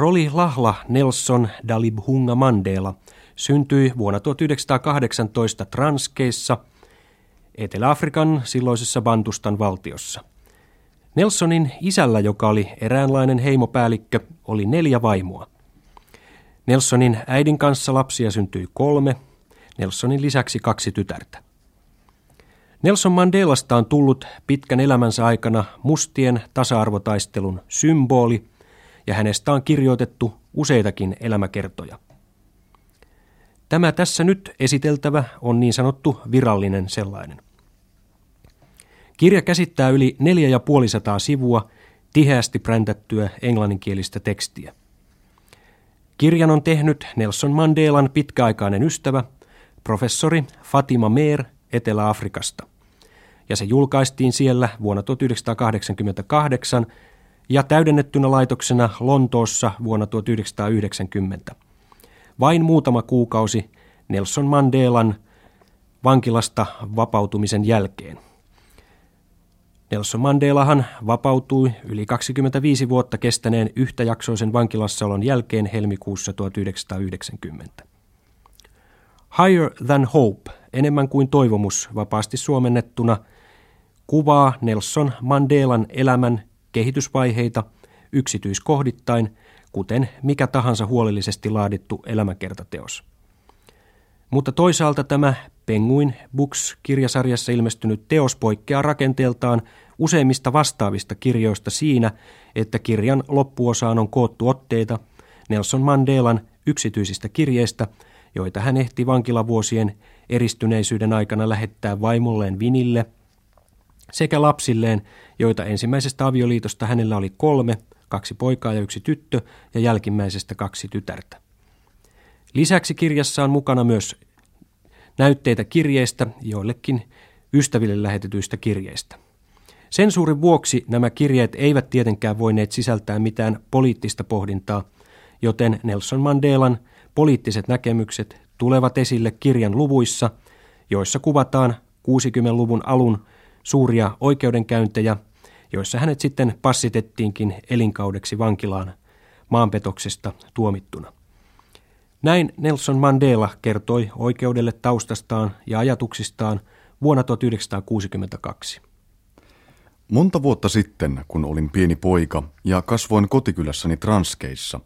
Roli Lahla Nelson Dalibhunga Mandela syntyi vuonna 1918 Transkeissa, Etelä-Afrikan silloisessa Bantustan valtiossa. Nelsonin isällä, joka oli eräänlainen heimopäällikkö, oli neljä vaimoa. Nelsonin äidin kanssa lapsia syntyi kolme, Nelsonin lisäksi kaksi tytärtä. Nelson Mandelasta on tullut pitkän elämänsä aikana mustien tasa-arvotaistelun symboli ja hänestä on kirjoitettu useitakin elämäkertoja. Tämä tässä nyt esiteltävä on niin sanottu virallinen sellainen. Kirja käsittää yli 4500 sivua tiheästi präntättyä englanninkielistä tekstiä. Kirjan on tehnyt Nelson Mandelan pitkäaikainen ystävä, professori Fatima Meer Etelä-Afrikasta. Ja se julkaistiin siellä vuonna 1988 ja täydennettynä laitoksena Lontoossa vuonna 1990. Vain muutama kuukausi Nelson Mandelan vankilasta vapautumisen jälkeen. Nelson Mandelahan vapautui yli 25 vuotta kestäneen yhtäjaksoisen vankilassaolon jälkeen helmikuussa 1990. Higher than hope, enemmän kuin toivomus, vapaasti suomennettuna, kuvaa Nelson Mandelan elämän kehitysvaiheita yksityiskohdittain, kuten mikä tahansa huolellisesti laadittu elämäkertateos. Mutta toisaalta tämä Penguin Books-kirjasarjassa ilmestynyt teos poikkeaa rakenteeltaan useimmista vastaavista kirjoista siinä, että kirjan loppuosaan on koottu otteita Nelson Mandelan yksityisistä kirjeistä, joita hän ehti vankilavuosien eristyneisyyden aikana lähettää vaimolleen Vinille, sekä lapsilleen, joita ensimmäisestä avioliitosta hänellä oli kolme, kaksi poikaa ja yksi tyttö, ja jälkimmäisestä kaksi tytärtä. Lisäksi kirjassa on mukana myös näytteitä kirjeistä, joillekin ystäville lähetetyistä kirjeistä. Sensuurin vuoksi nämä kirjeet eivät tietenkään voineet sisältää mitään poliittista pohdintaa, joten Nelson Mandelan poliittiset näkemykset tulevat esille kirjan luvuissa, joissa kuvataan 60-luvun alun suuria oikeudenkäyntejä, joissa hänet sitten passitettiinkin elinkaudeksi vankilaan maanpetoksesta tuomittuna. Näin Nelson Mandela kertoi oikeudelle taustastaan ja ajatuksistaan vuonna 1962. Monta vuotta sitten, kun olin pieni poika ja kasvoin kotikylässäni Transkeissa,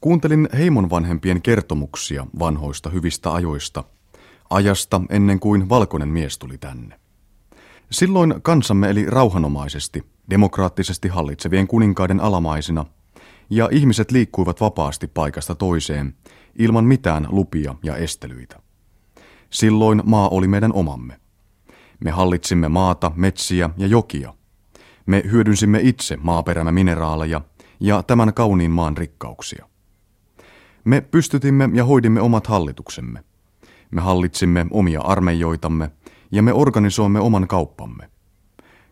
kuuntelin heimon vanhempien kertomuksia vanhoista hyvistä ajoista, ajasta ennen kuin valkoinen mies tuli tänne. Silloin kansamme eli rauhanomaisesti, demokraattisesti hallitsevien kuninkaiden alamaisina, ja ihmiset liikkuivat vapaasti paikasta toiseen, ilman mitään lupia ja estelyitä. Silloin maa oli meidän omamme. Me hallitsimme maata, metsiä ja jokia. Me hyödynsimme itse maaperämme mineraaleja ja tämän kauniin maan rikkauksia. Me pystytimme ja hoidimme omat hallituksemme. Me hallitsimme omia armeijoitamme ja me organisoimme oman kauppamme.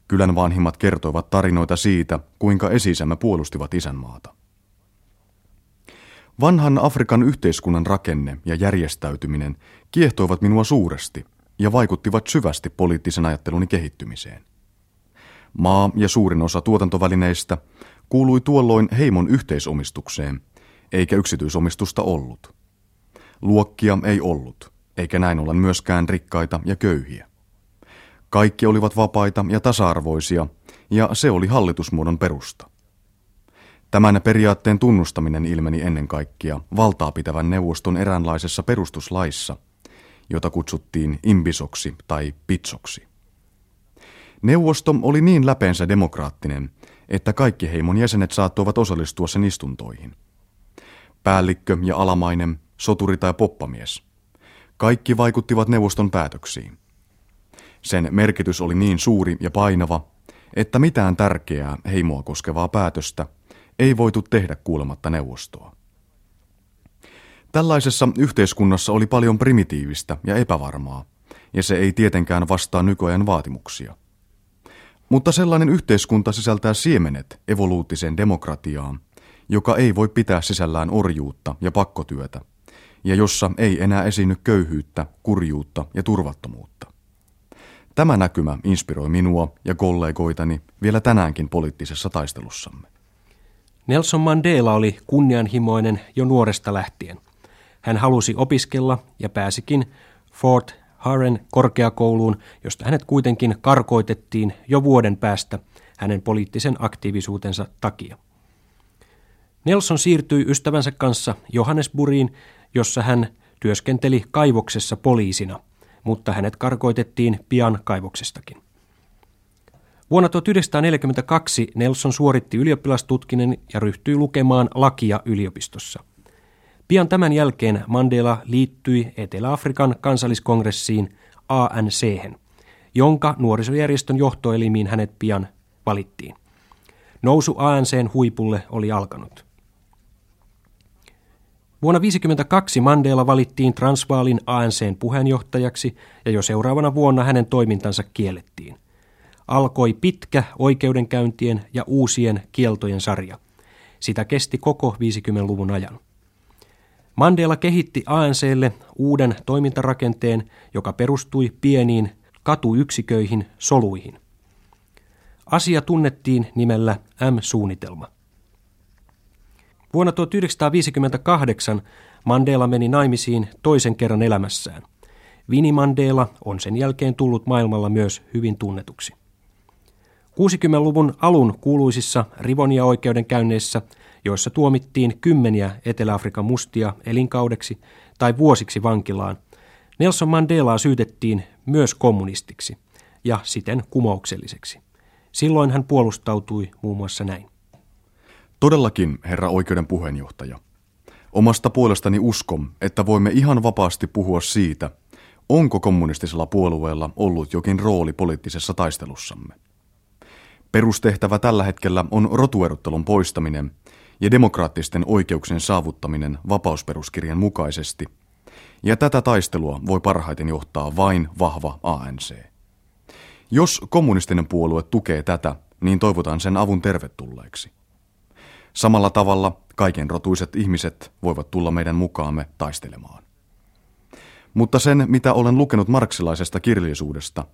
Kylän vanhimmat kertoivat tarinoita siitä, kuinka esisämme puolustivat isänmaata. Vanhan Afrikan yhteiskunnan rakenne ja järjestäytyminen kiehtoivat minua suuresti ja vaikuttivat syvästi poliittisen ajatteluni kehittymiseen. Maa ja suurin osa tuotantovälineistä kuului tuolloin heimon yhteisomistukseen, eikä yksityisomistusta ollut. Luokkia ei ollut, eikä näin ollen myöskään rikkaita ja köyhiä. Kaikki olivat vapaita ja tasa-arvoisia, ja se oli hallitusmuodon perusta. Tämän periaatteen tunnustaminen ilmeni ennen kaikkea valtaa pitävän neuvoston eräänlaisessa perustuslaissa, jota kutsuttiin imbisoksi tai pitsoksi. Neuvosto oli niin läpeensä demokraattinen, että kaikki heimon jäsenet saattoivat osallistua sen istuntoihin. Päällikkö ja alamainen, soturi tai poppamies. Kaikki vaikuttivat neuvoston päätöksiin. Sen merkitys oli niin suuri ja painava, että mitään tärkeää heimoa koskevaa päätöstä – ei voitu tehdä kuulematta neuvostoa. Tällaisessa yhteiskunnassa oli paljon primitiivistä ja epävarmaa, ja se ei tietenkään vastaa nykyajan vaatimuksia. Mutta sellainen yhteiskunta sisältää siemenet evoluutiseen demokratiaan, joka ei voi pitää sisällään orjuutta ja pakkotyötä, ja jossa ei enää esiinny köyhyyttä, kurjuutta ja turvattomuutta. Tämä näkymä inspiroi minua ja kollegoitani vielä tänäänkin poliittisessa taistelussamme. Nelson Mandela oli kunnianhimoinen jo nuoresta lähtien. Hän halusi opiskella ja pääsikin Fort Haren korkeakouluun, josta hänet kuitenkin karkoitettiin jo vuoden päästä hänen poliittisen aktiivisuutensa takia. Nelson siirtyi ystävänsä kanssa Johannesburiin, jossa hän työskenteli kaivoksessa poliisina, mutta hänet karkoitettiin pian kaivoksestakin. Vuonna 1942 Nelson suoritti ylioppilastutkinnon ja ryhtyi lukemaan lakia yliopistossa. Pian tämän jälkeen Mandela liittyi Etelä-Afrikan kansalliskongressiin ANC, jonka nuorisojärjestön johtoelimiin hänet pian valittiin. Nousu ANCn huipulle oli alkanut. Vuonna 1952 Mandela valittiin Transvaalin ANCn puheenjohtajaksi ja jo seuraavana vuonna hänen toimintansa kiellettiin. Alkoi pitkä oikeudenkäyntien ja uusien kieltojen sarja. Sitä kesti koko 50-luvun ajan. Mandela kehitti ANClle uuden toimintarakenteen, joka perustui pieniin katuyksiköihin, soluihin. Asia tunnettiin nimellä M-suunnitelma. Vuonna 1958 Mandela meni naimisiin toisen kerran elämässään. Vini Mandela on sen jälkeen tullut maailmalla myös hyvin tunnetuksi. 60-luvun alun kuuluisissa Rivonia-oikeudenkäynneissä, joissa tuomittiin kymmeniä Etelä-Afrikan mustia elinkaudeksi tai vuosiksi vankilaan, Nelson Mandelaa syytettiin myös kommunistiksi ja siten kumoukselliseksi. Silloin hän puolustautui muun muassa näin. Todellakin, herra oikeuden puheenjohtaja. Omasta puolestani uskon, että voimme ihan vapaasti puhua siitä, onko kommunistisella puolueella ollut jokin rooli poliittisessa taistelussamme. Perustehtävä tällä hetkellä on rotuerottelun poistaminen ja demokraattisten oikeuksien saavuttaminen vapausperuskirjan mukaisesti, ja tätä taistelua voi parhaiten johtaa vain vahva ANC. Jos kommunistinen puolue tukee tätä, niin toivotan sen avun tervetulleeksi. Samalla tavalla kaiken rotuiset ihmiset voivat tulla meidän mukaamme taistelemaan. Mutta sen, mitä olen lukenut marksilaisesta kirjallisuudesta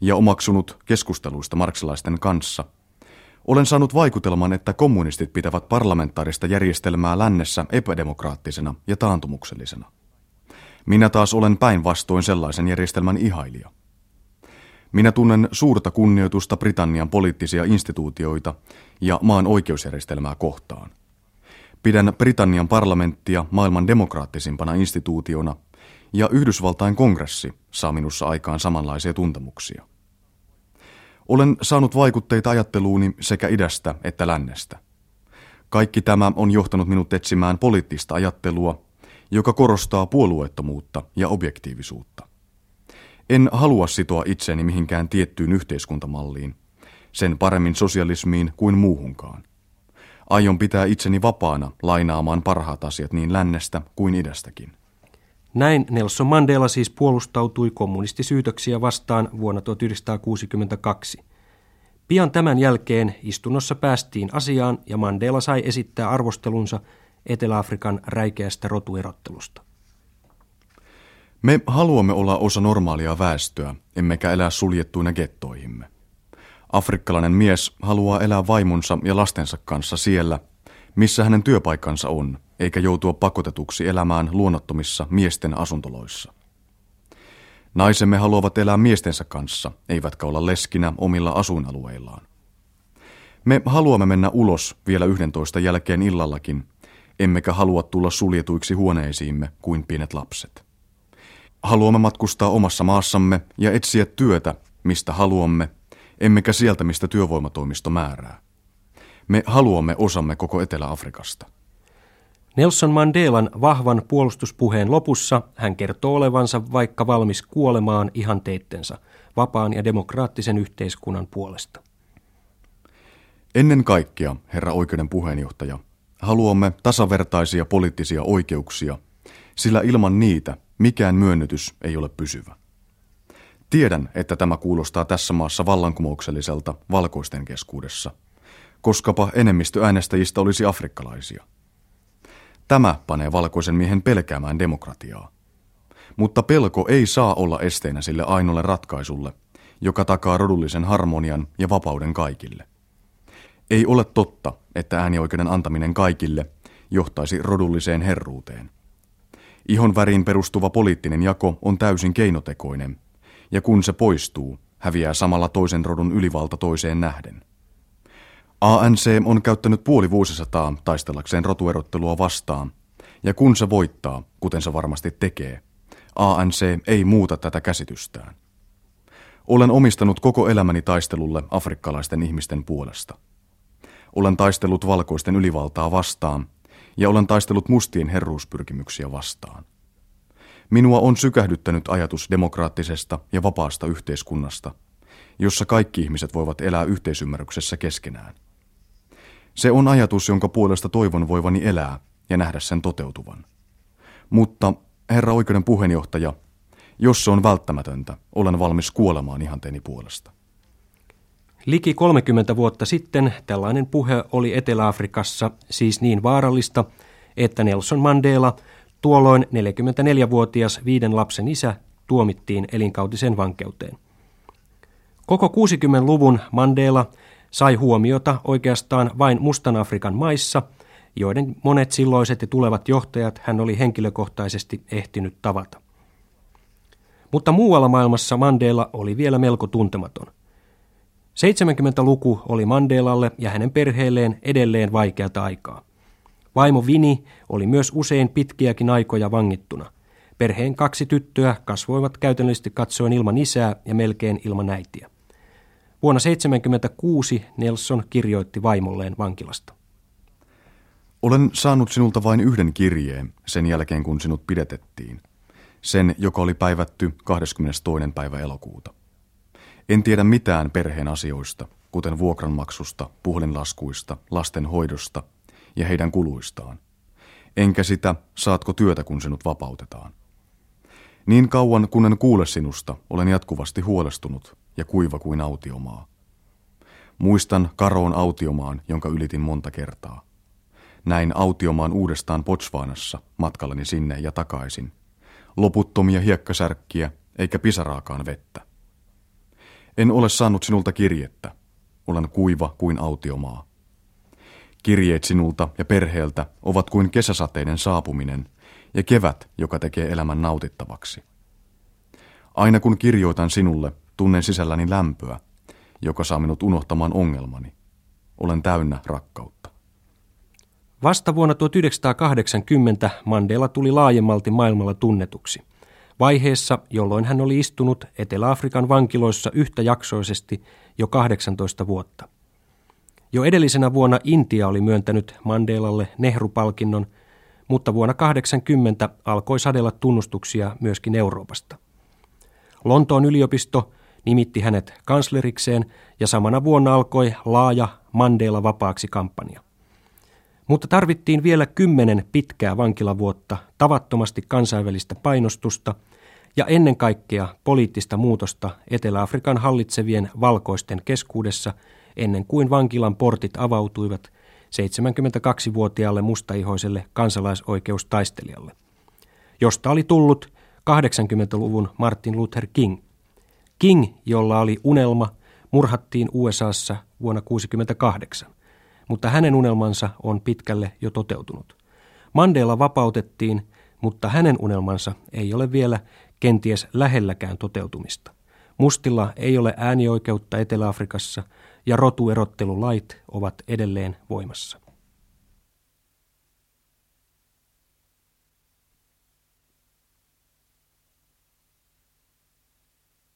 ja omaksunut keskusteluista marksilaisten kanssa, olen saanut vaikutelman, että kommunistit pitävät parlamentaarista järjestelmää lännessä epädemokraattisena ja taantumuksellisena. Minä taas olen päinvastoin sellaisen järjestelmän ihailija. Minä tunnen suurta kunnioitusta Britannian poliittisia instituutioita ja maan oikeusjärjestelmää kohtaan. Pidän Britannian parlamenttia maailman demokraattisimpana instituutiona, ja Yhdysvaltain kongressi saa minussa aikaan samanlaisia tuntemuksia. Olen saanut vaikutteita ajatteluuni sekä idästä että lännestä. Kaikki tämä on johtanut minut etsimään poliittista ajattelua, joka korostaa puolueettomuutta ja objektiivisuutta. En halua sitoa itseäni mihinkään tiettyyn yhteiskuntamalliin, sen paremmin sosialismiin kuin muuhunkaan. Aion pitää itseni vapaana lainaamaan parhaat asiat niin lännestä kuin idästäkin. Näin Nelson Mandela siis puolustautui kommunistisyytöksiä vastaan vuonna 1962. Pian tämän jälkeen istunnossa päästiin asiaan ja Mandela sai esittää arvostelunsa Etelä-Afrikan räikeästä rotuerottelusta. Me haluamme olla osa normaalia väestöä, emmekä elää suljettuina gettoihimme. Afrikkalainen mies haluaa elää vaimonsa ja lastensa kanssa siellä, missä hänen työpaikkansa on, eikä joutua pakotetuksi elämään luonnottomissa miesten asuntoloissa. Naisemme haluavat elää miestensä kanssa, eivätkä olla leskinä omilla asuinalueillaan. Me haluamme mennä ulos vielä yhdentoista jälkeen illallakin, emmekä halua tulla suljetuiksi huoneisiimme kuin pienet lapset. Haluamme matkustaa omassa maassamme ja etsiä työtä, mistä haluamme, emmekä sieltä, mistä työvoimatoimisto määrää. Me haluamme osamme koko Etelä-Afrikasta. Nelson Mandelan vahvan puolustuspuheen lopussa hän kertoo olevansa vaikka valmis kuolemaan ihan teittensa vapaan ja demokraattisen yhteiskunnan puolesta. Ennen kaikkea, herra oikeuden puheenjohtaja, haluamme tasavertaisia poliittisia oikeuksia, sillä ilman niitä mikään myönnytys ei ole pysyvä. Tiedän, että tämä kuulostaa tässä maassa vallankumoukselliselta valkoisten keskuudessa, koskapa enemmistö äänestäjistä olisi afrikkalaisia. Tämä panee valkoisen miehen pelkäämään demokratiaa. Mutta pelko ei saa olla esteenä sille ainoalle ratkaisulle, joka takaa rodullisen harmonian ja vapauden kaikille. Ei ole totta, että äänioikeuden antaminen kaikille johtaisi rodulliseen herruuteen. Ihon väriin perustuva poliittinen jako on täysin keinotekoinen, ja kun se poistuu, häviää samalla toisen rodun ylivalta toiseen nähden. ANC on käyttänyt puoli vuosisataa taistellakseen rotuerottelua vastaan, ja kun se voittaa, kuten se varmasti tekee, ANC ei muuta tätä käsitystään. Olen omistanut koko elämäni taistelulle afrikkalaisten ihmisten puolesta. Olen taistellut valkoisten ylivaltaa vastaan ja olen taistellut mustien herruuspyrkimyksiä vastaan. Minua on sykähdyttänyt ajatus demokraattisesta ja vapaasta yhteiskunnasta, jossa kaikki ihmiset voivat elää yhteisymmärryksessä keskenään. Se on ajatus, jonka puolesta toivon voivani elää ja nähdä sen toteutuvan. Mutta, herra oikeuden puheenjohtaja, jos se on välttämätöntä, olen valmis kuolemaan ihanteeni puolesta. Liki 30 vuotta sitten tällainen puhe oli Etelä-Afrikassa siis niin vaarallista, että Nelson Mandela, tuolloin 44-vuotias viiden lapsen isä, tuomittiin elinkautiseen vankeuteen. Koko 60-luvun Mandela sai huomiota oikeastaan vain Mustan Afrikan maissa, joiden monet silloiset ja tulevat johtajat hän oli henkilökohtaisesti ehtinyt tavata. Mutta muualla maailmassa Mandela oli vielä melko tuntematon. 70-luku oli Mandelalle ja hänen perheelleen edelleen vaikeata aikaa. Vaimo Vini oli myös usein pitkiäkin aikoja vangittuna. Perheen kaksi tyttöä kasvoivat käytännöllisesti katsoen ilman isää ja melkein ilman äitiä. Vuonna 1976 Nelson kirjoitti vaimolleen vankilasta. Olen saanut sinulta vain yhden kirjeen sen jälkeen, kun sinut pidetettiin. Sen, joka oli päivätty 22. päivä elokuuta. En tiedä mitään perheen asioista, kuten vuokranmaksusta, puhelinlaskuista, lasten hoidosta ja heidän kuluistaan. Enkä sitä, saatko työtä, kun sinut vapautetaan. Niin kauan, kun en kuule sinusta, olen jatkuvasti huolestunut ja kuiva kuin autiomaa. Muistan karoon autiomaan, jonka ylitin monta kertaa. Näin autiomaan uudestaan Botswanassa matkallani sinne ja takaisin. Loputtomia hiekkasärkkiä eikä pisaraakaan vettä. En ole saanut sinulta kirjettä. Olen kuiva kuin autiomaa. Kirjeet sinulta ja perheeltä ovat kuin kesäsateiden saapuminen ja kevät, joka tekee elämän nautittavaksi. Aina kun kirjoitan sinulle, tunnen sisälläni lämpöä, joka saa minut unohtamaan ongelmani. Olen täynnä rakkautta. Vasta vuonna 1980 Mandela tuli laajemmalti maailmalla tunnetuksi. Vaiheessa, jolloin hän oli istunut Etelä-Afrikan vankiloissa yhtäjaksoisesti jo 18 vuotta. Jo edellisenä vuonna Intia oli myöntänyt Mandelalle Nehru-palkinnon, mutta vuonna 80 alkoi sadella tunnustuksia myöskin Euroopasta. Lontoon yliopisto nimitti hänet kanslerikseen ja samana vuonna alkoi laaja Mandela vapaaksi kampanja. Mutta tarvittiin vielä kymmenen pitkää vankilavuotta, tavattomasti kansainvälistä painostusta ja ennen kaikkea poliittista muutosta Etelä-Afrikan hallitsevien valkoisten keskuudessa ennen kuin vankilan portit avautuivat 72-vuotiaalle mustaihoiselle kansalaisoikeustaistelijalle, josta oli tullut 80-luvun Martin Luther King. King, jolla oli unelma, murhattiin USAssa vuonna 1968 mutta hänen unelmansa on pitkälle jo toteutunut. Mandela vapautettiin, mutta hänen unelmansa ei ole vielä kenties lähelläkään toteutumista. Mustilla ei ole äänioikeutta Etelä-Afrikassa ja rotuerottelulait ovat edelleen voimassa.